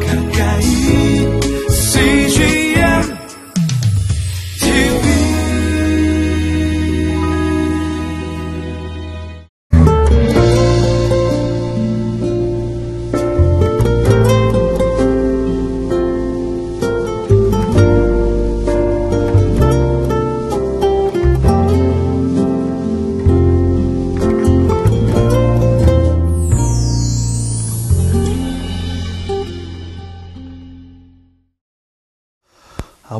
가까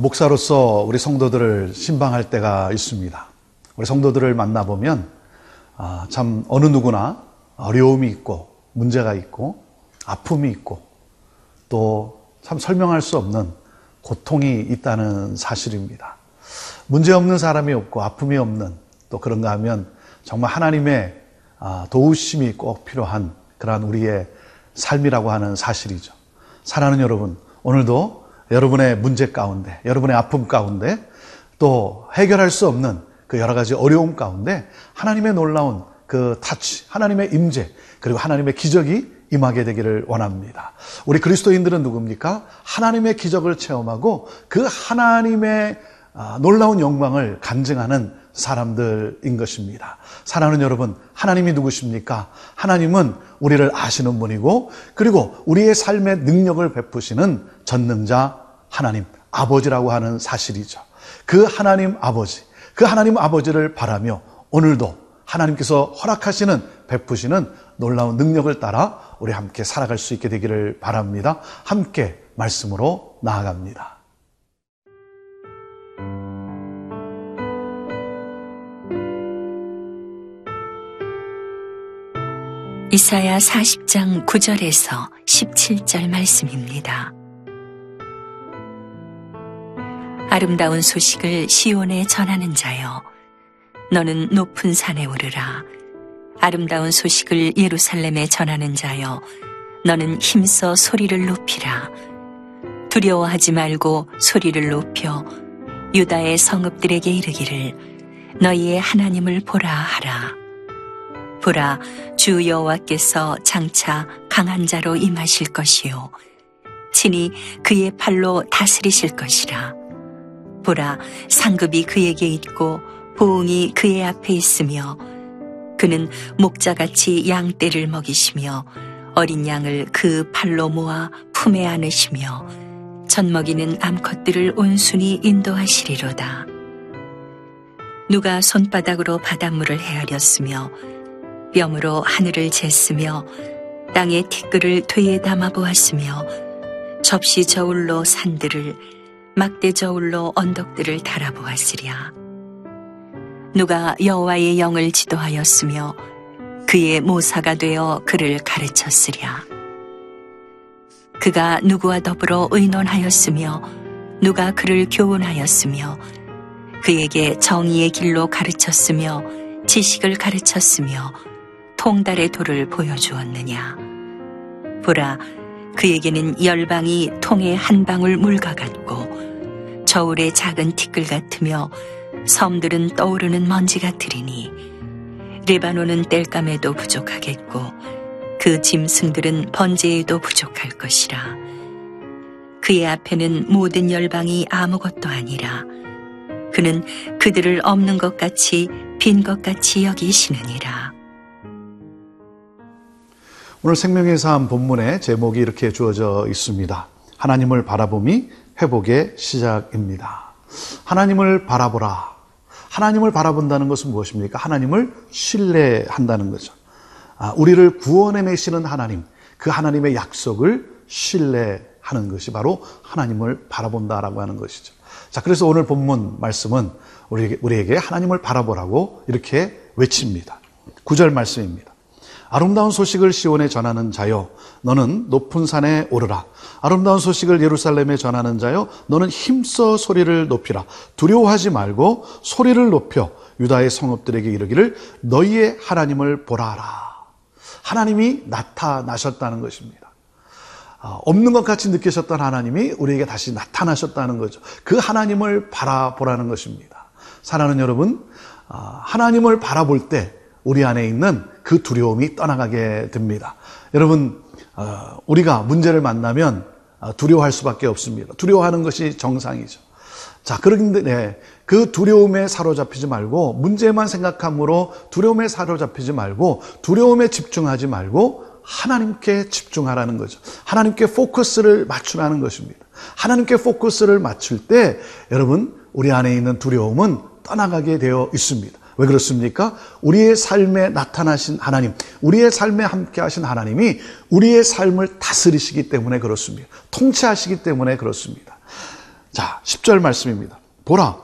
목사로서 우리 성도들을 신방할 때가 있습니다. 우리 성도들을 만나보면 아, 참 어느 누구나 어려움이 있고 문제가 있고 아픔이 있고 또 참 설명할 수 없는 고통이 있다는 사실입니다. 문제 없는 사람이 없고 아픔이 없는 또 그런가 하면 정말 하나님의 아, 도우심이 꼭 필요한 그러한 우리의 삶이라고 하는 사실이죠. 사랑하는 여러분, 오늘도 여러분의 문제 가운데, 여러분의 아픔 가운데, 또 해결할 수 없는 그 여러 가지 어려움 가운데 하나님의 놀라운 그 타치, 하나님의 임재, 그리고 하나님의 기적이 임하게 되기를 원합니다. 우리 그리스도인들은 누굽니까? 하나님의 기적을 체험하고 그 하나님의 아, 놀라운 영광을 간증하는 사람들인 것입니다. 사랑하는 여러분, 하나님이 누구십니까? 하나님은 우리를 아시는 분이고, 그리고 우리의 삶의 능력을 베푸시는 전능자 하나님, 아버지라고 하는 사실이죠. 그 하나님 아버지, 그 하나님 아버지를 바라며 오늘도 하나님께서 허락하시는, 베푸시는 놀라운 능력을 따라 우리 함께 살아갈 수 있게 되기를 바랍니다. 함께 말씀으로 나아갑니다. 이사야 40장 9절에서 17절 말씀입니다. 아름다운 소식을 시온에 전하는 자여 너는 높은 산에 오르라. 아름다운 소식을 예루살렘에 전하는 자여 너는 힘써 소리를 높이라. 두려워하지 말고 소리를 높여 유다의 성읍들에게 이르기를 너희의 하나님을 보라 하라. 보라 주 여호와께서 장차 강한 자로 임하실 것이요. 친히 그의 팔로 다스리실 것이라 보라 상급이 그에게 있고 보응이 그의 앞에 있으며 그는 목자같이 양떼를 먹이시며 어린 양을 그 팔로 모아 품에 안으시며 젖먹이는 암컷들을 온순히 인도하시리로다. 누가 손바닥으로 바닷물을 헤아렸으며 뼘으로 하늘을 쟀으며 땅의 티끌을 되에 담아 보았으며 접시 저울로 산들을 막대 저울로 언덕들을 달아보았으랴. 누가 여호와의 영을 지도하였으며 그의 모사가 되어 그를 가르쳤으랴. 그가 누구와 더불어 의논하였으며 누가 그를 교훈하였으며 그에게 정의의 길로 가르쳤으며 지식을 가르쳤으며 통달의 도를 보여주었느냐. 보라, 그에게는 열방이 통의 한 방울 물과 같고 저울의 작은 티끌 같으며 섬들은 떠오르는 먼지 같으리니 레바논은 땔감에도 부족하겠고 그 짐승들은 번제에도 부족할 것이라. 그의 앞에는 모든 열방이 아무것도 아니라 그는 그들을 없는 것 같이 빈 것 같이 여기시느니라. 오늘 생명의 삶 본문에 제목이 이렇게 주어져 있습니다. 하나님을 바라봄이 회복의 시작입니다. 하나님을 바라보라. 하나님을 바라본다는 것은 무엇입니까? 하나님을 신뢰한다는 거죠. 아, 우리를 구원해내시는 하나님, 그 하나님의 약속을 신뢰하는 것이 바로 하나님을 바라본다라고 하는 것이죠. 자, 그래서 오늘 본문 말씀은 우리에게, 우리에게 하나님을 바라보라고 이렇게 외칩니다. 구절 말씀입니다. 아름다운 소식을 시온에 전하는 자여 너는 높은 산에 오르라. 아름다운 소식을 예루살렘에 전하는 자여 너는 힘써 소리를 높이라. 두려워하지 말고 소리를 높여 유다의 성읍들에게 이르기를 너희의 하나님을 보라라. 하나님이 나타나셨다는 것입니다. 아, 없는 것 같이 느끼셨던 하나님이 우리에게 다시 나타나셨다는 거죠. 그 하나님을 바라보라는 것입니다. 사랑하는 여러분 아, 하나님을 바라볼 때 우리 안에 있는 그 두려움이 떠나가게 됩니다. 여러분, 어, 우리가 문제를 만나면 아, 두려워할 수밖에 없습니다. 두려워하는 것이 정상이죠. 자, 그런데 네, 그 두려움에 사로잡히지 말고 문제만 생각함으로 두려움에 사로잡히지 말고 두려움에 집중하지 말고 하나님께 집중하라는 거죠. 하나님께 포커스를 맞추라는 것입니다. 하나님께 포커스를 맞출 때 여러분 우리 안에 있는 두려움은 떠나가게 되어 있습니다. 왜 그렇습니까? 우리의 삶에 나타나신 하나님, 우리의 삶에 함께 하신 하나님이 우리의 삶을 다스리시기 때문에 그렇습니다. 통치하시기 때문에 그렇습니다. 자, 10절 말씀입니다. 보라,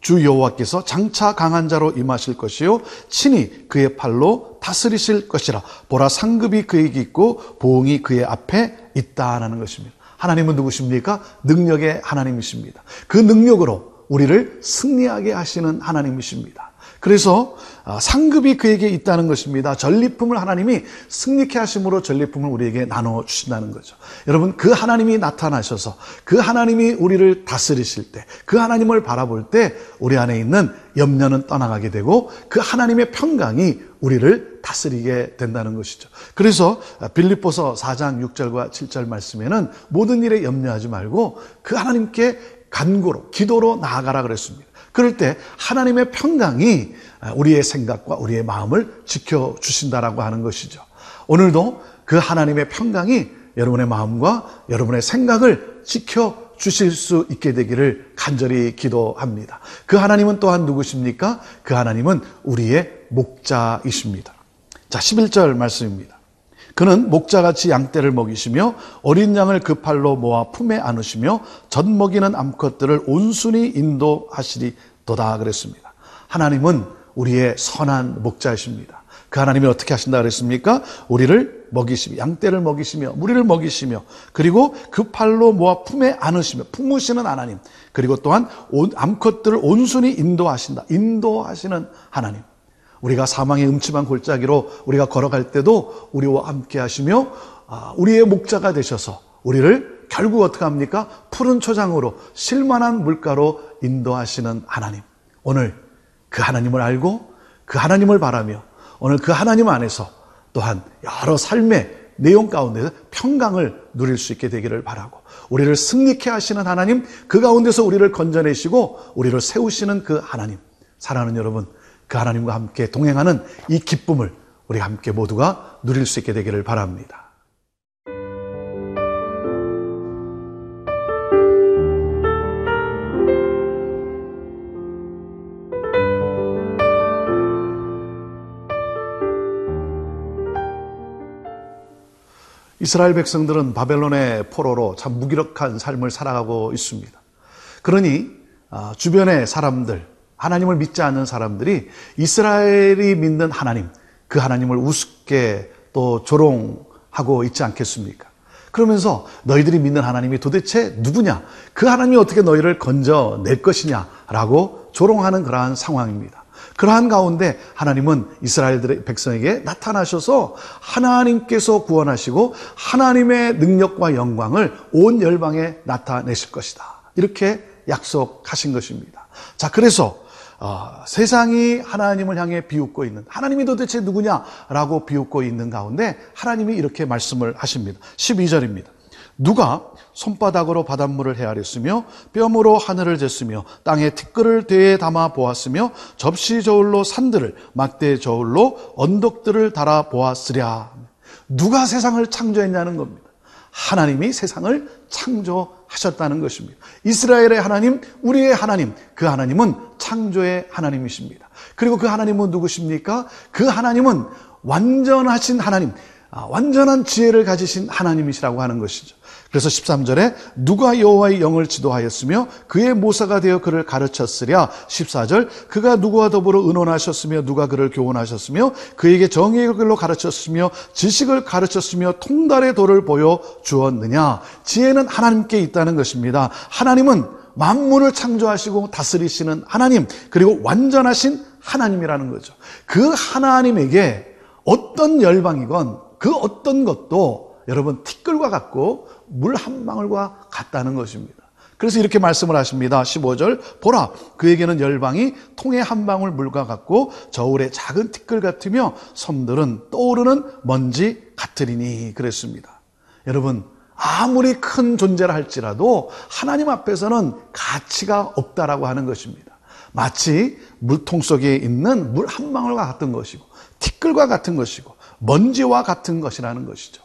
주 여호와께서 장차 강한 자로 임하실 것이요 친히 그의 팔로 다스리실 것이라. 보라 상급이 그에게 있고 보응이 그의 앞에 있다라는 것입니다. 하나님은 누구십니까? 능력의 하나님이십니다. 그 능력으로 우리를 승리하게 하시는 하나님이십니다. 그래서 아, 상급이 그에게 있다는 것입니다. 전리품을 하나님이 승리케 하심으로 전리품을 우리에게 나눠 주신다는 거죠. 여러분 그 하나님이 나타나셔서 그 하나님이 우리를 다스리실 때 그 하나님을 바라볼 때 우리 안에 있는 염려는 떠나가게 되고 그 하나님의 평강이 우리를 다스리게 된다는 것이죠. 그래서 빌립보서 4장 6절과 7절 말씀에는 모든 일에 염려하지 말고 그 하나님께 간구로 기도로 나아가라 그랬습니다. 그럴 때 하나님의 평강이 우리의 생각과 우리의 마음을 지켜 주신다라고 하는 것이죠. 오늘도 그 하나님의 평강이 여러분의 마음과 여러분의 생각을 지켜 주실 수 있게 되기를 간절히 기도합니다. 그 하나님은 또한 누구십니까? 그 하나님은 우리의 목자이십니다. 자, 11절 말씀입니다. 그는 목자같이 양떼를 먹이시며 어린 양을 그 팔로 모아 품에 안으시며 젖 먹이는 암컷들을 온순히 인도하시리도다 그랬습니다. 하나님은 우리의 선한 목자이십니다. 그 하나님이 어떻게 하신다 그랬습니까? 우리를 먹이시며 양떼를 먹이시며 무리를 먹이시며 그리고 그 팔로 모아 품에 안으시며 품으시는 하나님 그리고 또한 암컷들을 온순히 인도하신다. 인도하시는 하나님. 우리가 사망의 음침한 골짜기로 우리가 걸어갈 때도 우리와 함께 하시며 아, 우리의 목자가 되셔서 우리를 결국 어떻게 합니까? 푸른 초장으로 실만한 물가로 인도하시는 하나님. 오늘 그 하나님을 알고 그 하나님을 바라며 오늘 그 하나님 안에서 또한 여러 삶의 내용 가운데서 평강을 누릴 수 있게 되기를 바라고 우리를 승리케 하시는 하나님 그 가운데서 우리를 건져내시고 우리를 세우시는 그 하나님 사랑하는 여러분 그 하나님과 함께 동행하는 이 기쁨을 우리 함께 모두가 누릴 수 있게 되기를 바랍니다. 이스라엘 백성들은 바벨론의 포로로 참 무기력한 삶을 살아가고 있습니다. 그러니 아, 주변의 사람들, 하나님을 믿지 않는 사람들이 이스라엘이 믿는 하나님, 그 하나님을 우습게 또 조롱하고 있지 않겠습니까? 그러면서 너희들이 믿는 하나님이 도대체 누구냐? 그 하나님이 어떻게 너희를 건져낼 것이냐? 라고 조롱하는 그러한 상황입니다. 그러한 가운데 하나님은 이스라엘들의 백성에게 나타나셔서 하나님께서 구원하시고 하나님의 능력과 영광을 온 열방에 나타내실 것이다. 이렇게 약속하신 것입니다. 자, 그래서 어, 세상이 하나님을 향해 비웃고 있는 하나님이 도대체 누구냐라고 비웃고 있는 가운데 하나님이 이렇게 말씀을 하십니다. 12절입니다. 누가 손바닥으로 바닷물을 헤아렸으며 뼘으로 하늘을 쟀으며 땅에 티끌을 대에 담아 보았으며 접시 저울로 산들을 막대 저울로 언덕들을 달아 보았으랴. 누가 세상을 창조했냐는 겁니다. 하나님이 세상을 창조하셨다는 것입니다. 이스라엘의 하나님, 우리의 하나님, 그 하나님은 창조의 하나님이십니다. 그리고 그 하나님은 누구십니까? 그 하나님은 완전하신 하나님, 아, 완전한 지혜를 가지신 하나님이시라고 하는 것이죠. 그래서 13절에 누가 여호와의 영을 지도하였으며 그의 모사가 되어 그를 가르쳤으랴 14절 그가 누구와 더불어 의논하셨으며 누가 그를 교훈하셨으며 그에게 정의의 길로 가르쳤으며 지식을 가르쳤으며 통달의 도를 보여 주었느냐 지혜는 하나님께 있다는 것입니다 하나님은 만물을 창조하시고 다스리시는 하나님 그리고 완전하신 하나님이라는 거죠 그 하나님에게 어떤 열방이건 그 어떤 것도 여러분 티끌과 같고 물 한 방울과 같다는 것입니다. 그래서 이렇게 말씀을 하십니다. 15절 보라 그에게는 열방이 통에 한 방울 물과 같고 저울의 작은 티끌 같으며 섬들은 떠오르는 먼지 같으리니 그랬습니다. 여러분 아무리 큰 존재라 할지라도 하나님 앞에서는 가치가 없다라고 하는 것입니다. 마치 물통 속에 있는 물 한 방울과 같은 것이고 티끌과 같은 것이고 먼지와 같은 것이라는 것이죠.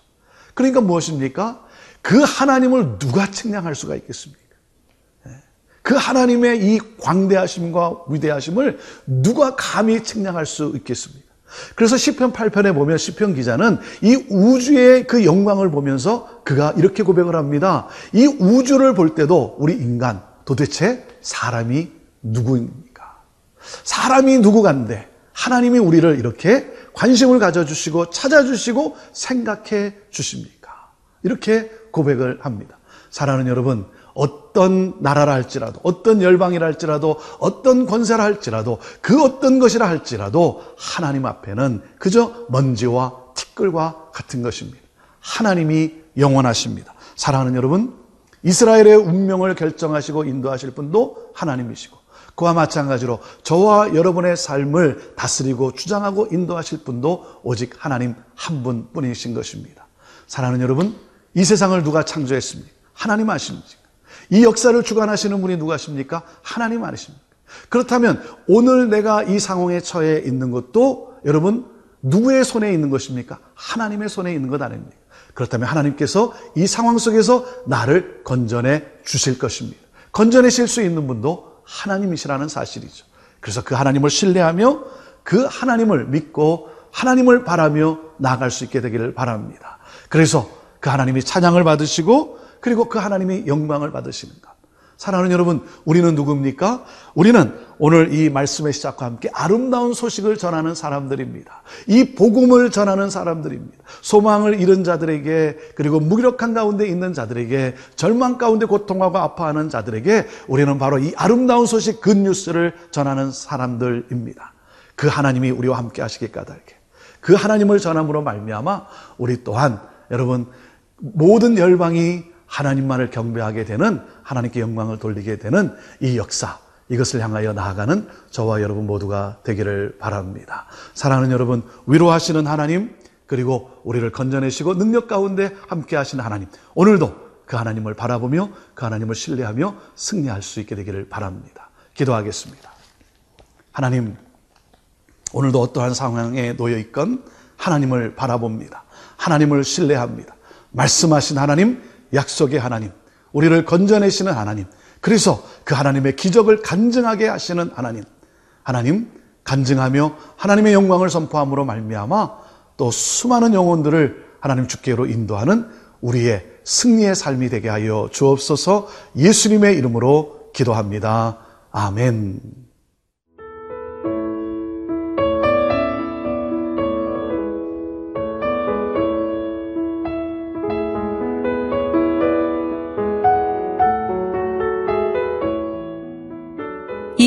그러니까 무엇입니까? 그 하나님을 누가 측량할 수가 있겠습니까? 예. 그 하나님의 이 광대하심과 위대하심을 누가 감히 측량할 수 있겠습니까? 그래서 시편 8편에 보면 시편 기자는 이 우주의 그 영광을 보면서 그가 이렇게 고백을 합니다. 이 우주를 볼 때도 우리 인간 도대체 사람이 누구입니까? 사람이 누구간데 하나님이 우리를 이렇게 관심을 가져주시고 찾아주시고 생각해 주십니까? 이렇게 고백을 합니다. 사랑하는 여러분, 어떤 나라라 할지라도, 어떤 열방이라 할지라도, 어떤 권세라 할지라도, 그 어떤 것이라 할지라도 하나님 앞에는 그저 먼지와 티끌과 같은 것입니다. 하나님이 영원하십니다. 사랑하는 여러분, 이스라엘의 운명을 결정하시고 인도하실 분도 하나님이시고, 그와 마찬가지로 저와 여러분의 삶을 다스리고 주장하고 인도하실 분도 오직 하나님 한 분뿐이신 것입니다. 사랑하는 여러분, 이 세상을 누가 창조했습니까? 하나님 아십니까? 이 역사를 주관하시는 분이 누가십니까? 하나님 아니십니까? 그렇다면 오늘 내가 이 상황에 처해 있는 것도 여러분 누구의 손에 있는 것입니까? 하나님의 손에 있는 것 아닙니까? 그렇다면 하나님께서 이 상황 속에서 나를 건져내 주실 것입니다. 건져내실 수 있는 분도 하나님이시라는 사실이죠. 그래서 그 하나님을 신뢰하며 그 하나님을 믿고 하나님을 바라며 나아갈 수 있게 되기를 바랍니다. 그래서 그 하나님이 찬양을 받으시고 그리고 그 하나님이 영광을 받으시는 것. 사랑하는 여러분, 우리는 누굽니까? 우리는 오늘 이 말씀의 시작과 함께 아름다운 소식을 전하는 사람들입니다. 이 복음을 전하는 사람들입니다. 소망을 잃은 자들에게 그리고 무기력한 가운데 있는 자들에게 절망 가운데 고통하고 아파하는 자들에게 우리는 바로 이 아름다운 소식 굿뉴스를 전하는 사람들입니다. 그 하나님이 우리와 함께 하시기 까닭에 그 하나님을 전함으로 말미암아 우리 또한 여러분 모든 열방이 하나님만을 경배하게 되는 하나님께 영광을 돌리게 되는 이 역사 이것을 향하여 나아가는 저와 여러분 모두가 되기를 바랍니다. 사랑하는 여러분 위로하시는 하나님 그리고 우리를 건져내시고 능력 가운데 함께 하시는 하나님 오늘도 그 하나님을 바라보며 그 하나님을 신뢰하며 승리할 수 있게 되기를 바랍니다. 기도하겠습니다. 하나님 오늘도 어떠한 상황에 놓여 있건 하나님을 바라봅니다. 하나님을 신뢰합니다. 말씀하신 하나님, 약속의 하나님, 우리를 건져내시는 하나님, 그래서 그 하나님의 기적을 간증하게 하시는 하나님, 하나님 간증하며 하나님의 영광을 선포함으로 말미암아 또 수많은 영혼들을 하나님 주께로 인도하는 우리의 승리의 삶이 되게 하여 주옵소서 예수님의 이름으로 기도합니다. 아멘.